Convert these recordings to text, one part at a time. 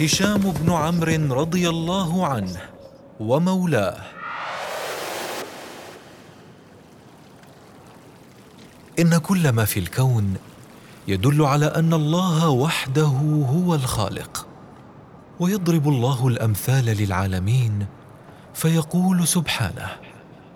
هشام بن عمرو رضي الله عنه ومولاه. إن كل ما في الكون يدل على أن الله وحده هو الخالق ويضرب الله الأمثال للعالمين فيقول سبحانه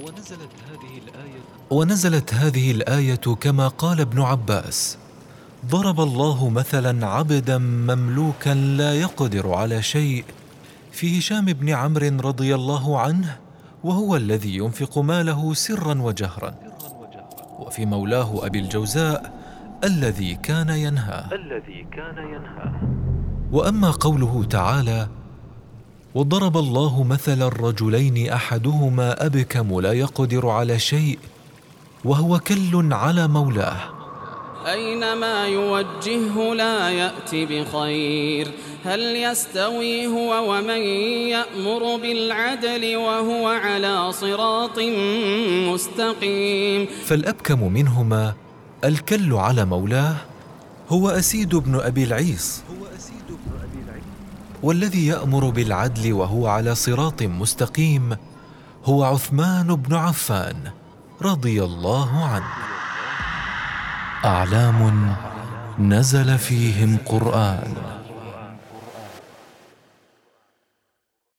ونزلت هذه الآية ونزلت هذه الآية كما قال ابن عباس. ضرب الله مثلا عبدا مملوكا لا يقدر على شيء. في هشام بن عمرو رضي الله عنه وهو الذي ينفق ماله سرا وجهرا. وفي مولاه أبي الجوزاء الذي كان ينهى الذي كان ينهى وأما قوله تعالى وضرب الله مثل الرجلين أحدهما أبكم لا يقدر على شيء وهو كل على مولاه. أينما يوجهه لا يأت بخير هل يستوي هو ومن يأمر بالعدل وهو على صراط مستقيم؟ فالأبكم منهما الكل على مولاه هو أسيد بن أبي العيص والذي يأمر بالعدل وهو على صراط مستقيم هو عثمان بن عفان رضي الله عنه. أعلام نزل فيهم قرآن.